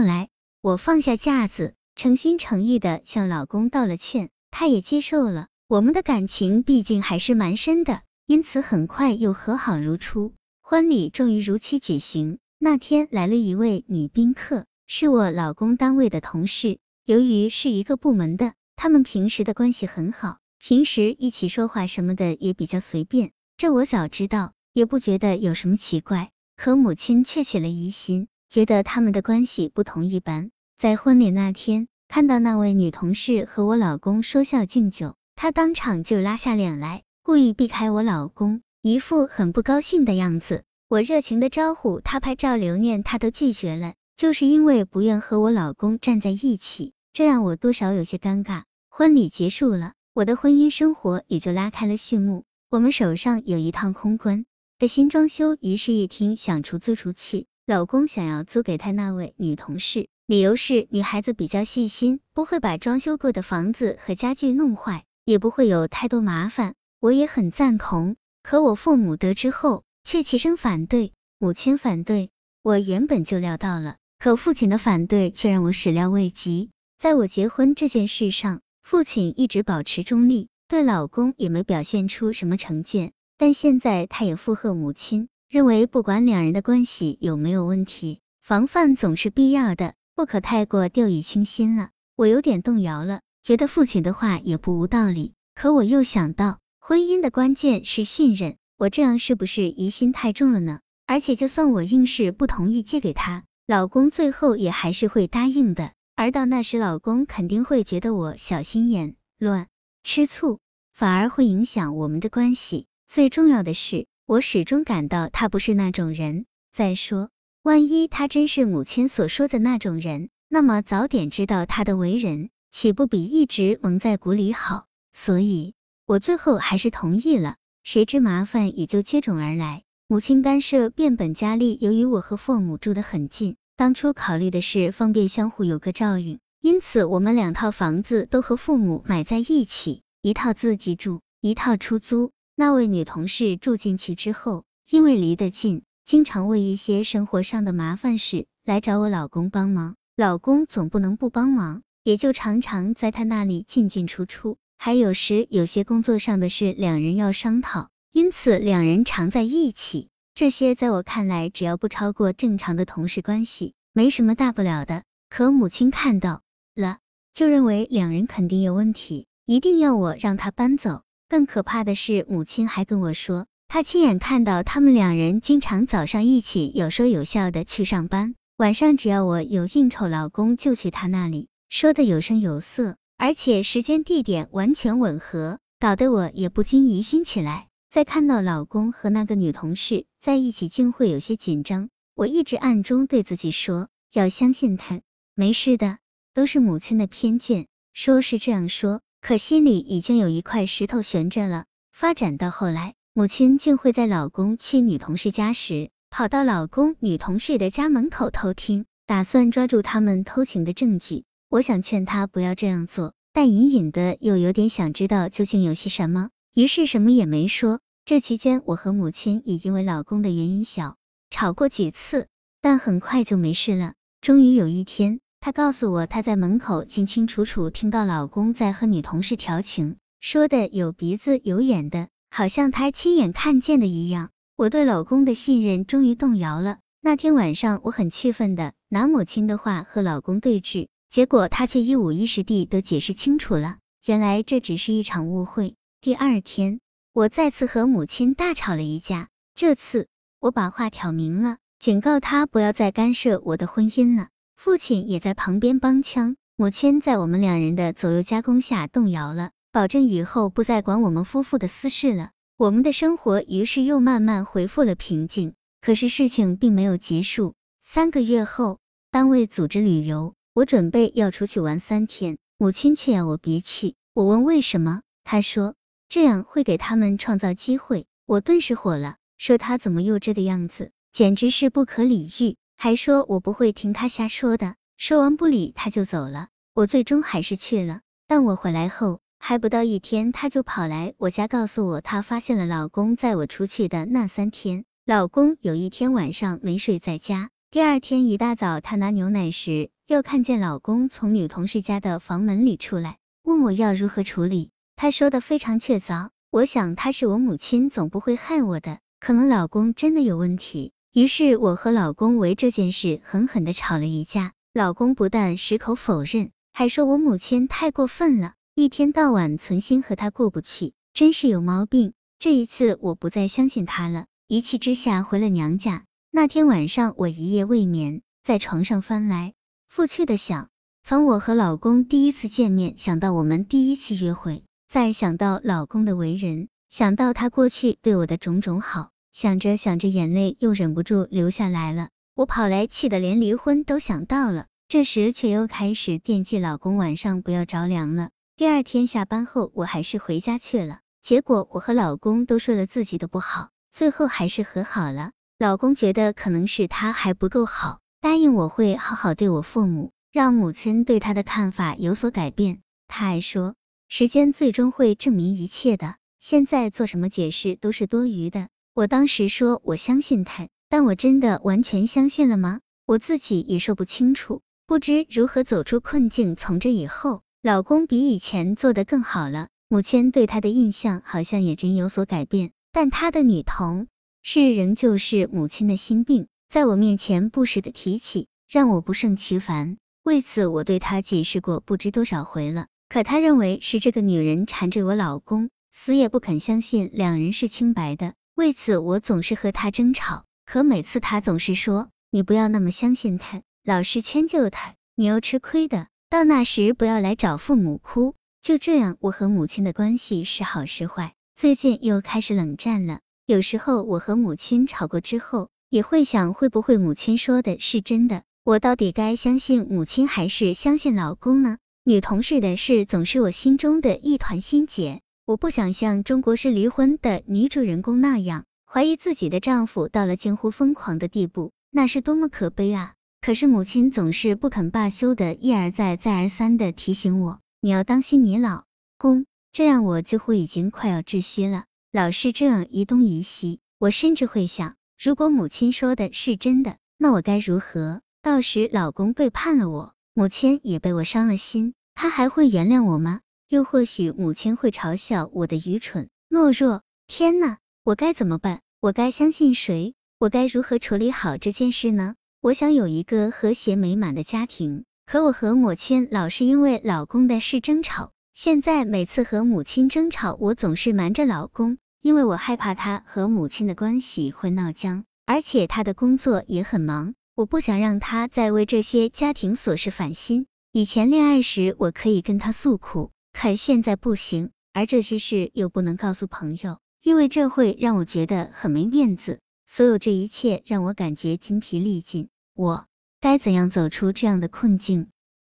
后来，我放下架子，诚心诚意的向老公道了歉，他也接受了。我们的感情毕竟还是蛮深的，因此很快又和好如初。婚礼终于如期举行。那天来了一位女宾客，是我老公单位的同事。由于是一个部门的，他们平时的关系很好，平时一起说话什么的也比较随便。这我早知道，也不觉得有什么奇怪。可母亲却起了疑心，觉得他们的关系不同一般。在婚礼那天，看到那位女同事和我老公说笑敬酒。她当场就拉下脸来，故意避开我老公，一副很不高兴的样子。我热情的招呼他拍照留念，他都拒绝了，就是因为不愿和我老公站在一起，这让我多少有些尴尬。婚礼结束了，我的婚姻生活也就拉开了序幕。我们手上有一套空关的新装修一室一厅，想出租出去。老公想要租给他那位女同事，理由是女孩子比较细心，不会把装修过的房子和家具弄坏。也不会有太多麻烦，我也很赞同。可我父母得知后，却齐声反对。母亲反对，我原本就料到了，可父亲的反对却让我始料未及。在我结婚这件事上，父亲一直保持中立，对老公也没表现出什么成见。但现在他也附和母亲，认为不管两人的关系有没有问题，防范总是必要的，不可太过掉以轻心了。我有点动摇了。觉得父亲的话也不无道理，可我又想到，婚姻的关键是信任，我这样是不是疑心太重了呢？而且就算我硬是不同意借给他，老公最后也还是会答应的，而到那时，老公肯定会觉得我小心眼、乱吃醋，反而会影响我们的关系。最重要的是，我始终感到他不是那种人。再说，万一他真是母亲所说的那种人，那么早点知道他的为人。岂不比一直蒙在鼓里好？所以，我最后还是同意了。谁知麻烦也就接踵而来，母亲干涉变本加厉。由于我和父母住得很近，当初考虑的是方便相互有个照应，因此我们两套房子都和父母买在一起，一套自己住，一套出租。那位女同事住进去之后，因为离得近，经常为一些生活上的麻烦事来找我老公帮忙。老公总不能不帮忙。也就常常在他那里进进出出，还有时有些工作上的事，两人要商讨，因此两人常在一起。这些在我看来，只要不超过正常的同事关系，没什么大不了的。可母亲看到了，就认为两人肯定有问题，一定要我让他搬走。更可怕的是，母亲还跟我说，她亲眼看到他们两人经常早上一起有说有笑的去上班，晚上只要我有应酬，老公就去他那里。说的有声有色，而且时间地点完全吻合，搞得我也不禁疑心起来。再看到老公和那个女同事在一起，竟会有些紧张。我一直暗中对自己说，要相信他，没事的，都是母亲的偏见。说是这样说，可心里已经有一块石头悬着了。发展到后来，母亲竟会在老公去女同事家时，跑到老公女同事的家门口偷听，打算抓住他们偷情的证据。我想劝他不要这样做，但隐隐的又有点想知道究竟有些什么，于是什么也没说。这期间，我和母亲也因为老公的原因小吵过几次，但很快就没事了。终于有一天，她告诉我，她在门口清清楚楚听到老公在和女同事调情，说的有鼻子有眼的，好像她亲眼看见的一样。我对老公的信任终于动摇了。那天晚上，我很气愤的拿母亲的话和老公对峙。结果他却一五一十地都解释清楚了，原来这只是一场误会。第二天，我再次和母亲大吵了一架，这次我把话挑明了，警告他不要再干涉我的婚姻了。父亲也在旁边帮腔，母亲在我们两人的左右夹攻下动摇了，保证以后不再管我们夫妇的私事了。我们的生活于是又慢慢恢复了平静。可是事情并没有结束，三个月后，单位组织旅游。我准备要出去玩三天，母亲却要我别去。我问为什么，他说这样会给他们创造机会。我顿时火了，说他怎么又这个样子，简直是不可理喻，还说我不会听他瞎说的。说完不理他就走了。我最终还是去了，但我回来后还不到一天，他就跑来我家告诉我，他发现了老公在我出去的那三天，老公有一天晚上没睡在家，第二天一大早，他拿牛奶时，又看见老公从女同事家的房门里出来，问我要如何处理。她说的非常确凿，我想他是我母亲，总不会害我的。可能老公真的有问题。于是我和老公为这件事狠狠的吵了一架。老公不但矢口否认，还说我母亲太过分了，一天到晚存心和他过不去，真是有毛病。这一次我不再相信他了，一气之下回了娘家。那天晚上我一夜未眠，在床上翻来覆去的想，从我和老公第一次见面，想到我们第一次约会，再想到老公的为人，想到他过去对我的种种好，想着想着，眼泪又忍不住流下来了。我跑来，气得连离婚都想到了，这时却又开始惦记老公晚上不要着凉了。第二天下班后，我还是回家去了，结果我和老公都说了自己的不好，最后还是和好了。老公觉得可能是他还不够好，答应我会好好对我父母，让母亲对他的看法有所改变。他还说，时间最终会证明一切的，现在做什么解释都是多余的。我当时说我相信他，但我真的完全相信了吗？我自己也说不清楚，不知如何走出困境。从这以后，老公比以前做的更好了，母亲对他的印象好像也真有所改变，但他的女童。是仍旧是母亲的心病，在我面前不时的提起，让我不胜其烦。为此，我对他解释过不知多少回了，可他认为是这个女人缠着我老公，死也不肯相信两人是清白的。为此，我总是和他争吵，可每次他总是说：“你不要那么相信他，老是迁就他，你要吃亏的。到那时不要来找父母哭。”就这样，我和母亲的关系是好是坏，最近又开始冷战了。有时候我和母亲吵过之后，也会想会不会母亲说的是真的，我到底该相信母亲还是相信老公呢？女同事的事总是我心中的一团心结，我不想像中国式离婚的女主人公那样，怀疑自己的丈夫到了近乎疯狂的地步，那是多么可悲啊！可是母亲总是不肯罢休的，一而再再而三的提醒我，你要当心你老公，这让我几乎已经快要窒息了。老是这样一东一西，我甚至会想，如果母亲说的是真的，那我该如何？到时老公背叛了我，母亲也被我伤了心，他还会原谅我吗？又或许母亲会嘲笑我的愚蠢、懦弱。天呐，我该怎么办？我该相信谁？我该如何处理好这件事呢？我想有一个和谐美满的家庭，可我和母亲老是因为老公的事争吵。现在每次和母亲争吵，我总是瞒着老公，因为我害怕他和母亲的关系会闹僵，而且他的工作也很忙，我不想让他再为这些家庭琐事烦心。以前恋爱时我可以跟他诉苦，可现在不行，而这些事又不能告诉朋友，因为这会让我觉得很没面子。所有这一切让我感觉精疲力尽，我该怎样走出这样的困境？